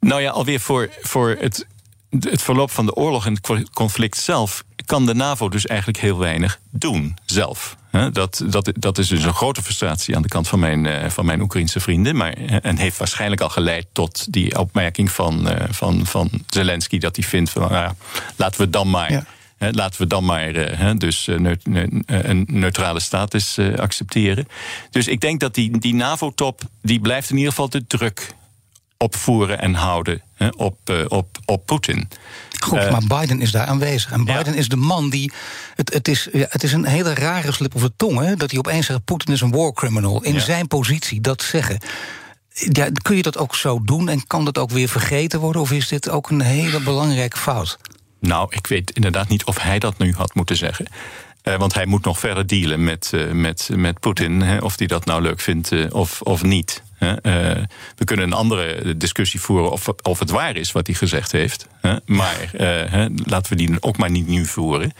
Nou ja, alweer voor, voor het, het verloop van de oorlog en het conflict zelf kan de NAVO dus eigenlijk heel weinig doen zelf. Dat, dat, dat is dus een grote frustratie aan de kant van mijn, eh, van mijn Oekraïnse vrienden. Maar, en heeft waarschijnlijk al geleid tot die opmerking van, eh, van, van Zelensky... dat hij vindt van, nou, laten we dan maar... laten we dan maar dus een neutrale status accepteren. Dus ik denk dat die, die NAVO-top... die blijft in ieder geval de druk opvoeren en houden op, op, op Poetin. Goed, uh, maar Biden is daar aanwezig. En Biden ja. is de man die. Het, het, is, ja, het is een hele rare slip of de tong, hè, dat hij opeens zegt: Poetin is een war criminal. In ja. zijn positie dat zeggen. Ja, kun je dat ook zo doen en kan dat ook weer vergeten worden? Of is dit ook een hele belangrijke fout? Nou, ik weet inderdaad niet of hij dat nu had moeten zeggen. Uh, want hij moet nog verder dealen met, uh, met, met Poetin. Of hij dat nou leuk vindt uh, of, of niet. We kunnen een andere discussie voeren of, of het waar is wat hij gezegd heeft. Maar laten we die ook maar niet nu voeren.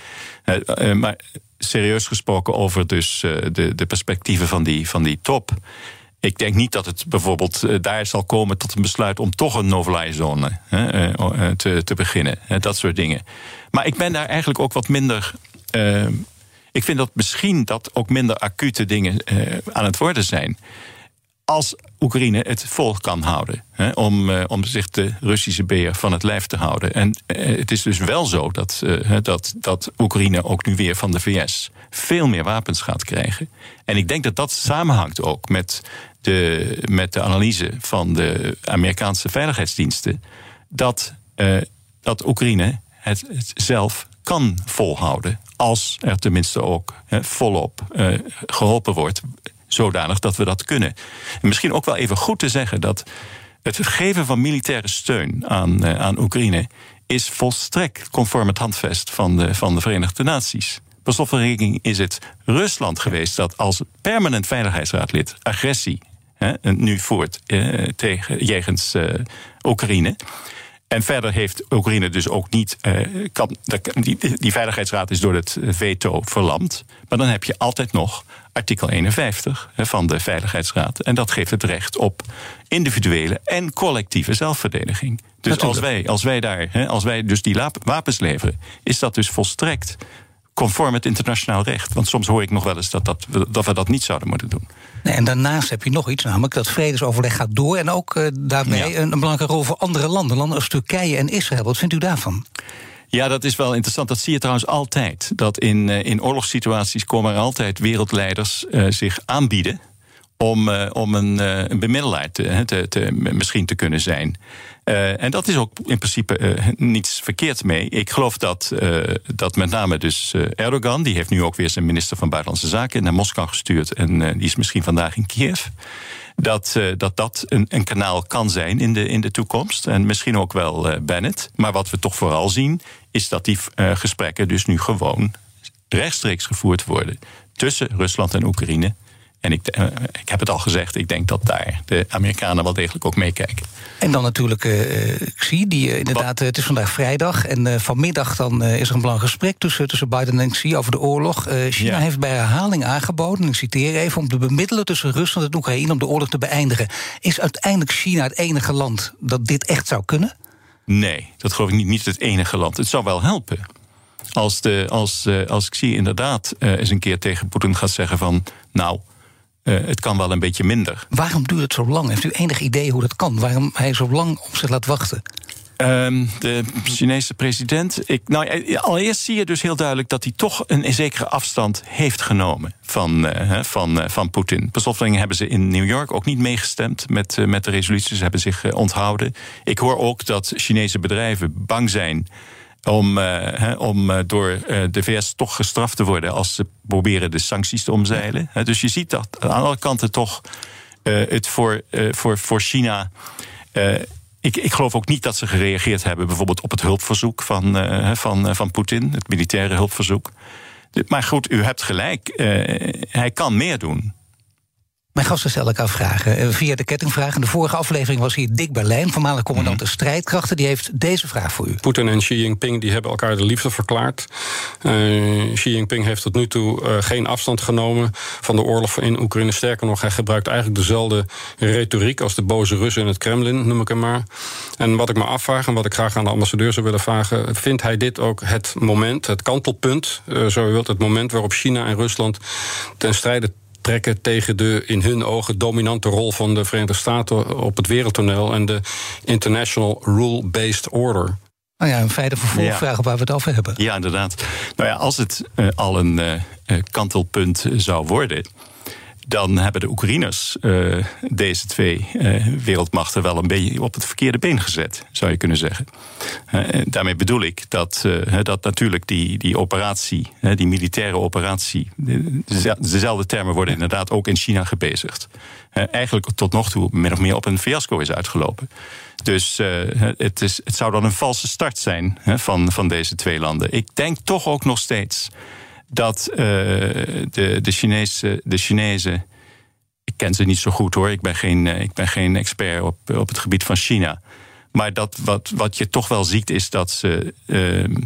maar serieus gesproken over dus, de, de perspectieven van die, van die top. Ik denk niet dat het bijvoorbeeld daar zal komen tot een besluit om toch een no-fly zone te, te beginnen. dat soort dingen. Maar ik ben daar eigenlijk ook wat minder. ik vind dat misschien dat ook minder acute dingen aan het worden zijn. Als Oekraïne het vol kan houden. Hè, om, om zich de Russische beer van het lijf te houden. En het is dus wel zo dat, dat, dat Oekraïne ook nu weer van de VS veel meer wapens gaat krijgen. En ik denk dat dat samenhangt ook met de, met de analyse van de Amerikaanse veiligheidsdiensten dat, dat Oekraïne het, zelf kan volhouden. Als er tenminste ook volop geholpen wordt, zodanig dat we dat kunnen. En misschien ook wel even goed te zeggen dat het geven van militaire steun aan, uh, aan Oekraïne is volstrekt conform het handvest van de, van de Verenigde Naties. Per slotverrekening is het Rusland geweest dat als permanent veiligheidsraadlid agressie nu voert eh, tegen, jegens eh, Oekraïne. En verder heeft Oekraïne dus ook niet. Uh, kan, die, die, Veiligheidsraad is door het veto verlamd. Maar dan heb je altijd nog artikel 51 van de Veiligheidsraad. En dat geeft het recht op individuele en collectieve zelfverdediging. Dus als wij, als wij daar, als wij dus die wapens leveren, is dat dus volstrekt conform het internationaal recht. Want soms hoor ik nog wel eens dat, dat, dat we dat niet zouden moeten doen. Nee, en daarnaast heb je nog iets, namelijk dat vredesoverleg gaat door... en ook uh, daarmee een, een, belangrijke rol voor andere landen, landen als Turkije en Israël. Wat vindt u daarvan? Ja, dat is wel interessant. Dat zie je trouwens altijd. Dat in, uh, in oorlogssituaties komen er altijd wereldleiders uh, zich aanbieden om, uh, om een, uh, een bemiddelaar te, te, misschien te kunnen zijn. Uh, en dat is ook in principe niets verkeerd mee. Ik geloof dat, dat met name dus Erdogan, die heeft nu ook weer zijn minister van Buitenlandse Zaken naar Moskou gestuurd en die is misschien vandaag in Kiev. Dat dat, dat een, een, kanaal kan zijn in de, in de toekomst. En misschien ook wel Bennett. Maar wat we toch vooral zien, is dat die gesprekken dus nu gewoon rechtstreeks gevoerd worden tussen Rusland en Oekraïne. En ik, uh, ik heb het al gezegd, ik denk dat daar de Amerikanen wel degelijk ook meekijken. En dan natuurlijk uh, Xi, die inderdaad, het is vandaag vrijdag. En vanmiddag dan is er een belangrijk gesprek tussen, tussen Biden en Xi over de oorlog. China heeft bij herhaling aangeboden, ik citeer even, om te bemiddelen tussen Rusland en Oekraïne om de oorlog te beëindigen. Is uiteindelijk China het enige land dat dit echt zou kunnen? Nee, dat geloof ik niet, niet het enige land. Het zou wel helpen. Als, de, als, als Xi inderdaad eens een keer tegen Poetin gaat zeggen van... nou, uh, het kan wel een beetje minder. Waarom duurt het zo lang? Heeft u enig idee hoe dat kan? Waarom hij zo lang op zich laat wachten? Um, de Chinese president. Ik, nou, eh, allereerst zie je dus heel duidelijk dat hij toch een zekere afstand heeft genomen van, uh, van, uh, van Poetin. Per hebben ze in New York ook niet meegestemd met, uh, met de resoluties. Ze hebben zich onthouden. Ik hoor ook dat Chinese bedrijven bang zijn om, uh, om uh, door uh, de VS toch gestraft te worden als ze proberen de sancties te omzeilen. dus je ziet dat aan alle kanten toch het voor, voor, voor China. ik, ik geloof ook niet dat ze gereageerd hebben, bijvoorbeeld op het hulpverzoek van, van, van Poetin, het militaire hulpverzoek. Maar goed, u hebt gelijk, hij kan meer doen. Mijn gasten stellen elkaar vragen eh, via de kettingvraag. In de vorige aflevering was hier Dick Berlijn, voormalig commandant mhm. de strijdkrachten. Die heeft deze vraag voor u. Poetin en Xi Jinping die hebben elkaar de liefde verklaard. Uh, Xi Jinping heeft tot nu toe uh, geen afstand genomen van de oorlog in Oekraïne. Sterker nog, hij gebruikt eigenlijk dezelfde retoriek als de boze Russen in het Kremlin, noem ik hem maar. En wat ik me afvraag en wat ik graag aan de ambassadeur zou willen vragen: vindt hij dit ook het moment, het kantelpunt, uh, zo u wilt, het moment waarop China en Rusland ten strijde trekken tegen de in hun ogen dominante rol van de Verenigde Staten op het wereldtoneel en de International Rule-Based Order. Nou ja, een feit vervolgvraag ja. waar we het over hebben. Ja, inderdaad. Nou ja, als het uh, al een uh, kantelpunt zou worden, dan hebben de Oekraïners uh, deze twee uh, wereldmachten wel een beetje op het verkeerde been gezet, zou je kunnen zeggen. Uh, daarmee bedoel ik dat, dat natuurlijk die, die operatie, die militaire operatie, dezelfde termen worden inderdaad ook in China gebezigd. eigenlijk tot nog toe min of meer op een fiasco is uitgelopen. Dus het, is, het zou dan een valse start zijn van, van deze twee landen. Ik denk toch ook nog steeds dat uh, de, de, Chinese, de Chinezen. Ik ken ze niet zo goed hoor, ik ben geen, uh, ik ben geen expert op, op het gebied van China. Maar dat, wat, wat je toch wel ziet is dat ze. Uh,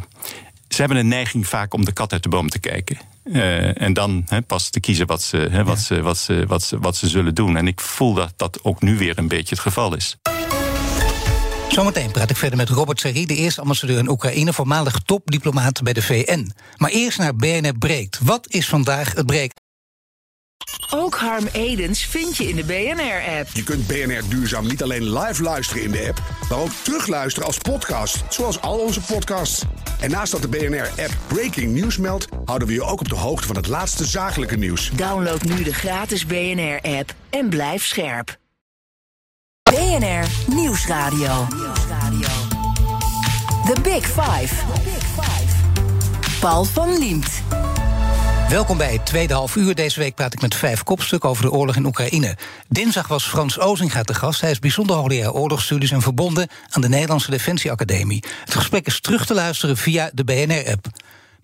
ze hebben een neiging vaak om de kat uit de boom te kijken. Uh, en dan he, pas te kiezen wat ze, he, wat, ja. ze, wat, ze, wat, ze, wat ze zullen doen. En ik voel dat dat ook nu weer een beetje het geval is. Zometeen praat ik verder met Robert Serri, de eerste ambassadeur in Oekraïne, voormalig topdiplomaat bij de VN. Maar eerst naar BNR Breekt. Wat is vandaag het breek? Ook Harm Edens vind je in de BNR-app. Je kunt BNR Duurzaam niet alleen live luisteren in de app, maar ook terugluisteren als podcast, zoals al onze podcasts. En naast dat de BNR-app Breaking News meldt, houden we je ook op de hoogte van het laatste zakelijke nieuws. Download nu de gratis BNR-app en blijf scherp. BNR Nieuwsradio. The Big Five. Paul van Liemt. Welkom bij het tweede half uur. Deze week praat ik met vijf kopstukken over de oorlog in Oekraïne. Dinsdag was Frans Ozinga te gast. Hij is bijzonder hoogleraar oorlogsstudies en verbonden aan de Nederlandse Defensieacademie. Het gesprek is terug te luisteren via de BNR-app.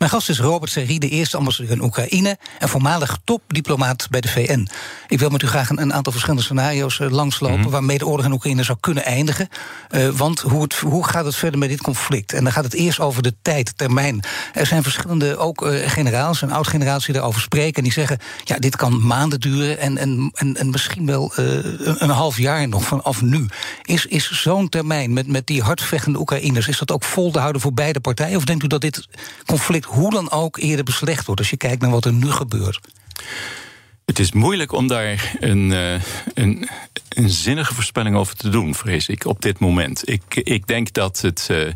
Mijn gast is Robert Serri, de eerste ambassadeur in Oekraïne en voormalig topdiplomaat bij de VN. Ik wil met u graag een, aantal verschillende scenario's uh, langslopen mm waarmee de oorlog in Oekraïne zou kunnen eindigen. Uh, want hoe, het, hoe gaat het verder met dit conflict? En dan gaat het eerst over de tijd, termijn. Er zijn verschillende ook uh, generaals en oud-generaals die daarover spreken en die zeggen: ja, dit kan maanden duren en, en, en, en misschien wel een, een, half jaar nog vanaf nu. Is, is zo'n termijn met, met die hardvechtende Oekraïners, is dat ook vol te houden voor beide partijen? Of denkt u dat dit conflict hoe dan ook eerder beslecht wordt als je kijkt naar wat er nu gebeurt? Het is moeilijk om daar een, een, een zinnige voorspelling over te doen, vrees ik, op dit moment. Ik, ik denk dat het. Uh,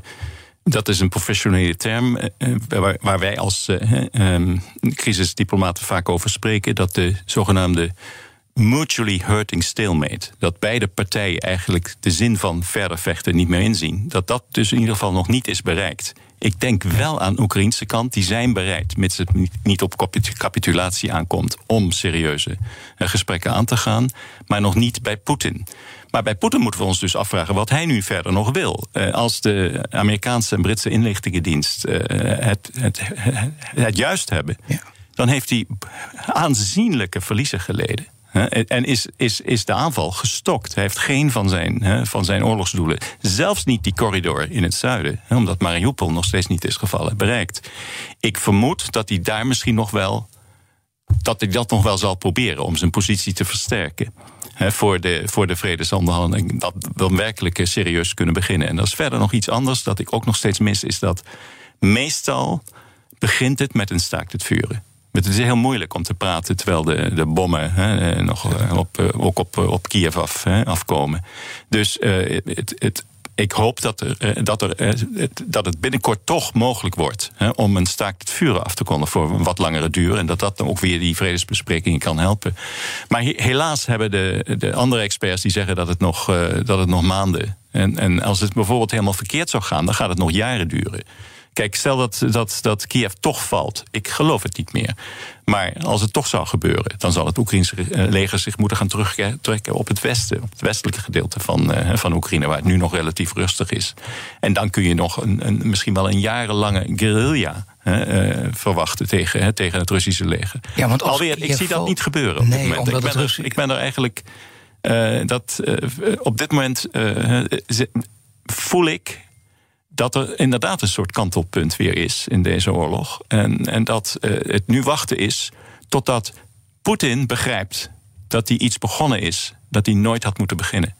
dat is een professionele term uh, waar, wij als um, crisisdiplomaten vaak over spreken. Dat de zogenaamde mutually hurting stalemate. Dat beide partijen eigenlijk de zin van verder vechten niet meer inzien. Dat dat dus in ieder geval nog niet is bereikt. Ik denk wel aan de Oekraïnse kant, die zijn bereid, mits het niet op capitulatie aankomt, om serieuze eh, gesprekken aan te gaan, maar nog niet bij Poetin. Maar bij Poetin moeten we ons dus afvragen wat hij nu verder nog wil. Eh, als de Amerikaanse en Britse inlichtingendienst eh, het, het, het, juist hebben, dan heeft hij aanzienlijke verliezen geleden. En is, is, is de aanval gestokt. Hij heeft geen van zijn, van zijn oorlogsdoelen, zelfs niet die corridor in het zuiden, omdat Mariupol nog steeds niet is gevallen, bereikt. Ik vermoed dat hij daar misschien nog wel. dat hij dat nog wel zal proberen om zijn positie te versterken. voor, de, voor de vredesonderhandeling. Dat we werkelijk serieus kunnen beginnen. En dat is verder nog iets anders dat ik ook nog steeds mis, is dat meestal begint het met een staakt het vuren. Het is heel moeilijk om te praten terwijl de, de bommen hè, eh, nog eh, op, eh, ook op, op Kiev af, hè, afkomen. Dus uh, het, het, ik hoop dat, er, dat, er, dat het binnenkort toch mogelijk wordt hè, om een staakt het vuren af te kondigen voor een wat langere duur. En dat dat dan ook weer die vredesbesprekingen kan helpen. Maar helaas hebben de, de andere experts die zeggen dat het nog, dat het nog maanden. En, en als het bijvoorbeeld helemaal verkeerd zou gaan, dan gaat het nog jaren duren. Kijk, stel dat, dat, dat Kiev toch valt. Ik geloof het niet meer. Maar als het toch zou gebeuren, dan zal het Oekraïnse eh, leger zich moeten gaan terugtrekken op het westen, op het westelijke gedeelte van, uh, van Oekraïne, waar het nu nog relatief rustig is. En dan kun je nog een, een misschien wel een jarenlange guerrilla uh, verwachten tegen, tegen het Russische leger. Ja, want Alweer, ik zie dat niet gebeuren op nee, dit moment. Ik ben, er, ik ben er eigenlijk. dat, op dit moment voel ik dat er inderdaad een soort kantelpunt weer is in deze oorlog. En, en dat uh, het nu wachten is totdat Poetin begrijpt dat hij iets begonnen is dat hij nooit had moeten beginnen.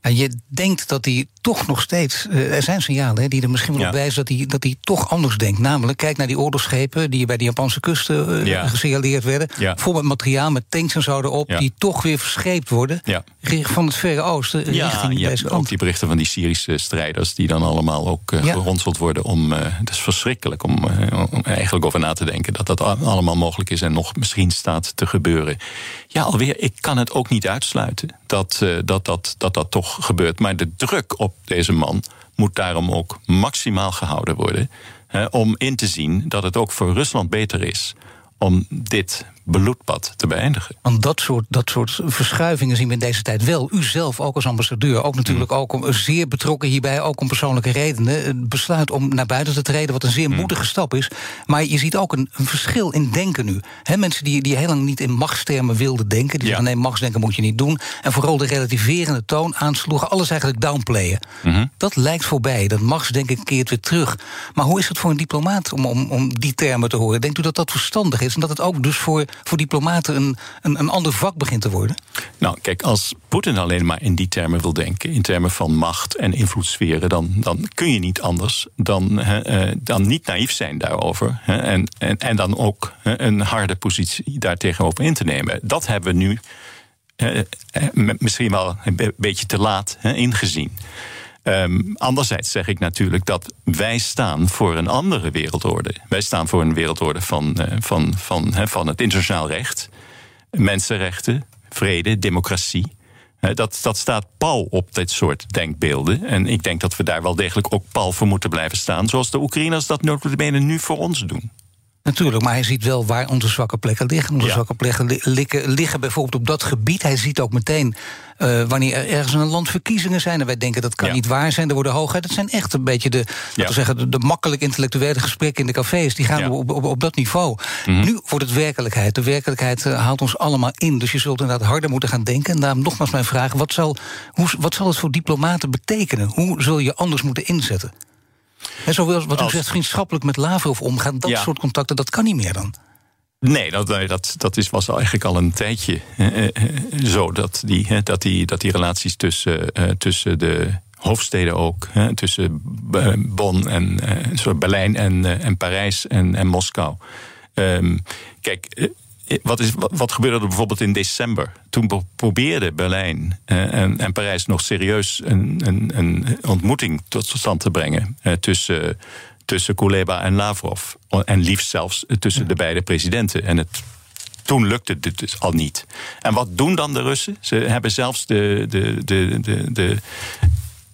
En je denkt dat hij toch nog steeds. Uh, er zijn signalen hè, die er misschien wel op wijzen dat hij, dat hij toch anders denkt. Namelijk, kijk naar die oorlogsschepen die bij de Japanse kusten uh, gesignaleerd werden. Ja. Vol met materiaal, met tanks en zo erop, die toch weer verscheept worden. Van het Verre Oosten richting deze kant. Ook die berichten van die Syrische strijders die dan allemaal ook uh, geronseld worden. Om, het is verschrikkelijk om, om, eigenlijk over na te denken dat dat allemaal mogelijk is en nog misschien staat te gebeuren. Ja, alweer, ik kan het ook niet uitsluiten dat, dat, dat, dat dat toch gebeurt. Maar de druk op deze man moet daarom ook maximaal gehouden worden. Hè, om in te zien dat het ook voor Rusland beter is om dit bloedbad te beëindigen. Want dat soort, dat soort verschuivingen zien we in deze tijd wel. U zelf ook als ambassadeur, ook natuurlijk mm. ook om, zeer betrokken hierbij, ook om persoonlijke redenen. Het besluit om naar buiten te treden, wat een zeer mm. moedige stap is. Maar je ziet ook een, een verschil in denken nu. He, mensen die, die heel lang niet in machtstermen wilden denken, die zeggen nee, machtsdenken moet je niet doen. En vooral de relativerende toon aansloegen, alles eigenlijk downplayen. Mm Dat lijkt voorbij. Dat machtsdenken keert weer terug. Maar hoe is het voor een diplomaat om, om, om die termen te horen? Denkt u dat dat verstandig is? En dat het ook dus voor voor diplomaten een, een, een ander vak begint te worden? Nou, kijk, als Poetin alleen maar in die termen wil denken, in termen van macht en invloedssferen, dan, dan kun je niet anders dan, uh, dan niet naïef zijn daarover. en, en, en dan ook een harde positie daartegenover in te nemen. Dat hebben we nu misschien wel een beetje te laat ingezien. Um, anderzijds zeg ik natuurlijk dat wij staan voor een andere wereldorde. Wij staan voor een wereldorde van, uh, van, van, van het internationaal recht, mensenrechten, vrede, democratie. Dat, dat staat pal op dit soort denkbeelden. En ik denk dat we daar wel degelijk ook pal voor moeten blijven staan. Zoals de Oekraïners dat nu voor ons doen. Natuurlijk, maar hij ziet wel waar onze zwakke plekken liggen. Onze zwakke plekken liggen, liggen bijvoorbeeld op dat gebied. Hij ziet ook meteen uh, wanneer er ergens in een land verkiezingen zijn. En wij denken dat kan niet waar zijn. Er worden hoogheid. Dat zijn echt een beetje de, ja. we zeggen, de, de, makkelijk intellectuele gesprekken in de cafés. Die gaan op, op, op, dat niveau. Mhm. Nu wordt het werkelijkheid. De werkelijkheid uh, haalt ons allemaal in. Dus je zult inderdaad harder moeten gaan denken. En daarom nogmaals mijn vraag: wat zal, hoe, wat zal het voor diplomaten betekenen? Hoe zul je anders moeten inzetten? En zoals wat u zegt, vriendschappelijk met Lavrov omgaan, dat soort contacten, dat kan niet meer dan. Nee, dat, dat, dat is, was eigenlijk al een tijdje eh, eh, zo. Dat die, dat die, dat die relaties tussen, eh, tussen de hoofdsteden ook, hè, tussen Bonn en uh, Berlijn en, en Parijs en, en Moskou. Um, kijk, wat, is, wat, gebeurde er bijvoorbeeld in december? Toen probeerde Berlijn eh, en, en, Parijs nog serieus een, een, een ontmoeting tot stand te brengen eh, tussen, tussen Kuleba en Lavrov. En liefst zelfs tussen de beide presidenten. En het toen lukte dit dus al niet. En wat doen dan de Russen? Ze hebben zelfs de, de, de, de, de,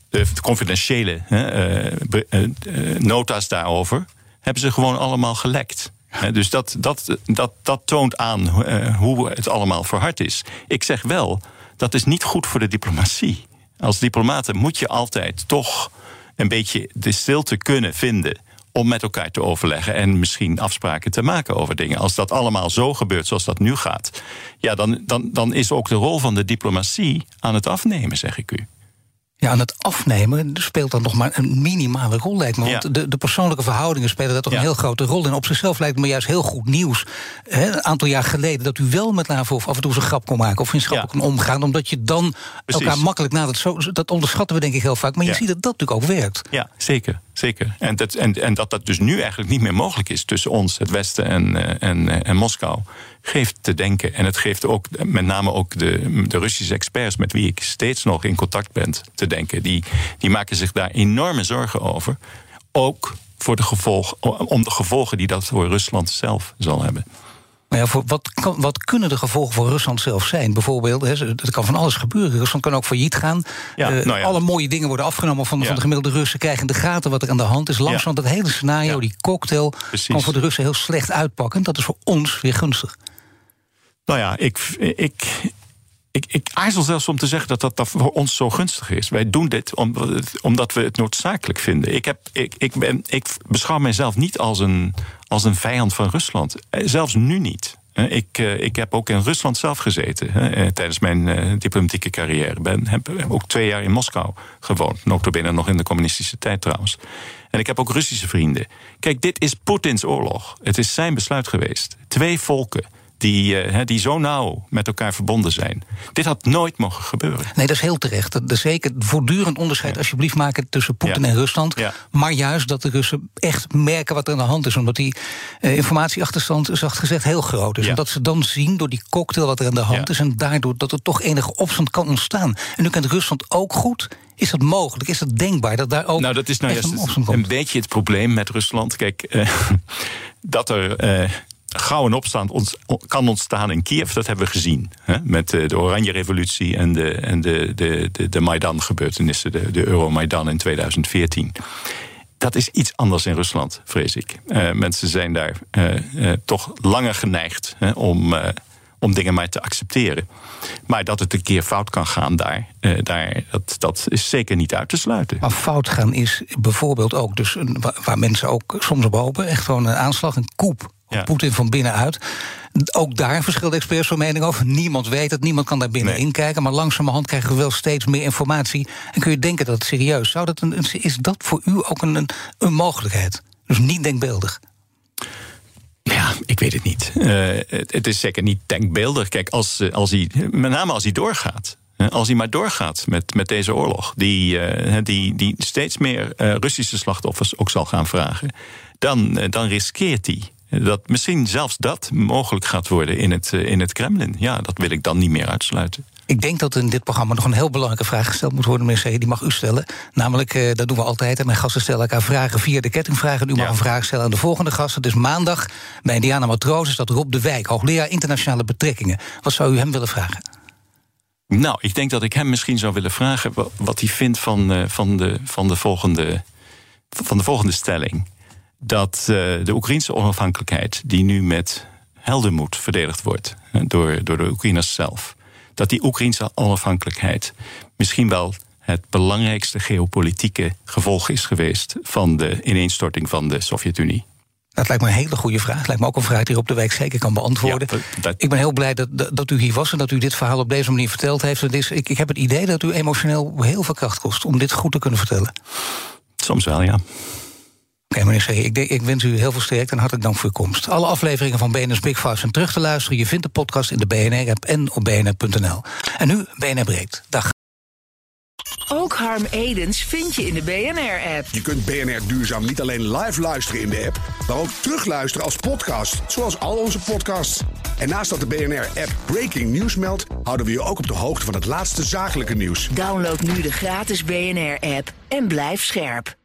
de confidentiële uh, nota's daarover... hebben ze gewoon allemaal gelekt dus dat, dat, dat, dat toont aan eh, hoe het allemaal verhard is. Ik zeg wel, dat is niet goed voor de diplomatie. Als diplomaten moet je altijd toch een beetje de stilte kunnen vinden om met elkaar te overleggen en misschien afspraken te maken over dingen. Als dat allemaal zo gebeurt zoals dat nu gaat, ja, dan, dan, dan is ook de rol van de diplomatie aan het afnemen, zeg ik u. Ja, aan het afnemen speelt dan nog maar een minimale rol, lijkt me. Want de, de persoonlijke verhoudingen spelen daar toch een heel grote rol in. Op zichzelf lijkt me juist heel goed nieuws. een aantal jaar geleden dat u wel met Lavrov af en toe zijn grap kon maken... of vriendschappelijk ja. kon omgaan, omdat je dan elkaar makkelijk nadert. Zo, dat onderschatten we denk ik heel vaak. Maar je ziet dat dat natuurlijk ook werkt. Ja, zeker. Zeker. En, dat, en, en dat dat dus nu eigenlijk niet meer mogelijk is... tussen ons, het Westen en, eh, en, eh, en Moskou geeft te denken. En het geeft ook met name ook de, de Russische experts met wie ik steeds nog in contact ben te denken. Die, die maken zich daar enorme zorgen over. Ook voor de gevolg, om de gevolgen die dat voor Rusland zelf zal hebben. Maar ja, voor wat, kan, wat kunnen de gevolgen voor Rusland zelf zijn? Bijvoorbeeld, er kan van alles gebeuren. Rusland kan ook failliet gaan. Ja, uh, nou ja. Alle mooie dingen worden afgenomen van, van de gemiddelde Russen. Krijgen in de gaten wat er aan de hand is. Langzaam dat hele scenario, die cocktail, Precies. kan voor de Russen heel slecht uitpakken. Dat is voor ons weer gunstig. Nou ja, ik, ik, ik, ik aarzel zelfs om te zeggen dat, dat voor ons zo gunstig is. Wij doen dit omdat we het noodzakelijk vinden. Ik, heb, ik, ik, ben, ik beschouw mijzelf niet als een, als een vijand van Rusland. Eh, zelfs nu niet. Ik, eh, ik heb ook in Rusland zelf gezeten hè, tijdens mijn diplomatieke carrière. Ben, heb ook twee jaar in Moskou gewoond. Notabene nog in de communistische tijd trouwens. En ik heb ook Russische vrienden. Kijk, dit is Poetins oorlog. Het is zijn besluit geweest. Twee volken die, uh, die zo nauw met elkaar verbonden zijn. Dit had nooit mogen gebeuren. Nee, dat is heel terecht. Dat is zeker voortdurend onderscheid alsjeblieft maken tussen Poetin en Rusland. Maar juist dat de Russen echt merken wat er aan de hand is. Omdat die uh, informatieachterstand, zacht gezegd, heel groot is. En dat ze dan zien door die cocktail wat er aan de hand is. En daardoor dat er toch enige opstand kan ontstaan. En nu kent Rusland ook goed is dat mogelijk? Is dat denkbaar dat daar ook. Nou, dat is nou juist een, een, beetje het probleem met Rusland. Kijk, uh, dat er. Uh, gauw opstand kan ontstaan in Kiev, dat hebben we gezien. Hè? Met de, de Oranje Revolutie en de, en de, de, de, de Maidan-gebeurtenissen, de, de Euromaidan in 2014 dat is iets anders in Rusland, vrees ik. Uh, mensen zijn daar uh, toch langer geneigd hè, om, om dingen maar te accepteren. Maar dat het een keer fout kan gaan daar, daar dat, dat is zeker niet uit te sluiten. Maar fout gaan is bijvoorbeeld ook, dus waar mensen ook soms op hopen, echt gewoon een aanslag, een koep ja. Poetin van binnenuit. Ook daar verschillen experts van mening over. Niemand weet het, niemand kan daar binnenin nee. kijken. Maar langzamerhand krijgen we wel steeds meer informatie. En kun je denken dat het serieus zou dat een, Is dat voor u ook een, een, mogelijkheid? Dus niet denkbeeldig. Ja, ik weet het niet. Uh, het, het, is zeker niet denkbeeldig. Kijk, als, eh, als hij, met name als hij doorgaat. Als hij maar doorgaat met, met deze oorlog, die, uh, die, die steeds meer uh, Russische slachtoffers ook zal gaan vragen, dan, dan riskeert hij dat misschien zelfs dat mogelijk gaat worden in het, in het Kremlin. Ja, dat wil ik dan niet meer uitsluiten. Ik denk dat in dit programma nog een heel belangrijke vraag gesteld moet worden, meneer C. Die mag u stellen. Namelijk, uh, dat doen we altijd. En mijn gasten stellen elkaar vragen via de kettingvragen. U mag ja. een vraag stellen aan de volgende gasten. Dus maandag bij Indiana Matroos is dat Rob de Wijk, hoogleraar internationale betrekkingen. Wat zou u hem willen vragen? Nou, ik denk dat ik hem misschien zou willen vragen wat hij vindt van, uh, van, de, van, de, volgende, van de volgende stelling. Dat uh, de Oekraïnse onafhankelijkheid, die nu met heldenmoed verdedigd wordt door, door de Oekraïners zelf dat die Oekraïnse onafhankelijkheid misschien wel het belangrijkste geopolitieke gevolg is geweest van de ineenstorting van de Sovjet-Unie. Dat lijkt me een hele goede vraag. Lijkt me ook een vraag die op de week zeker kan beantwoorden. Ja, dat... Ik ben heel blij dat, dat u hier was en dat u dit verhaal op deze manier verteld heeft. Het is, ik, ik heb het idee dat u emotioneel heel veel kracht kost om dit goed te kunnen vertellen. Soms wel, ja. Oké, okay, meneer C. Ik, ik, wens u heel veel sterkte en hartelijk dank voor uw komst. Alle afleveringen van BNR's Big Five zijn terug te luisteren. Je vindt de podcast in de BNR-app en op bnr.nl. En nu BNR Breekt. Dag. Ook Harm Edens vind je in de BNR-app. Je kunt BNR Duurzaam niet alleen live luisteren in de app, maar ook terugluisteren als podcast, zoals al onze podcasts. En naast dat de BNR-app Breaking News meldt, houden we je ook op de hoogte van het laatste zakelijke nieuws. Download nu de gratis BNR-app en blijf scherp.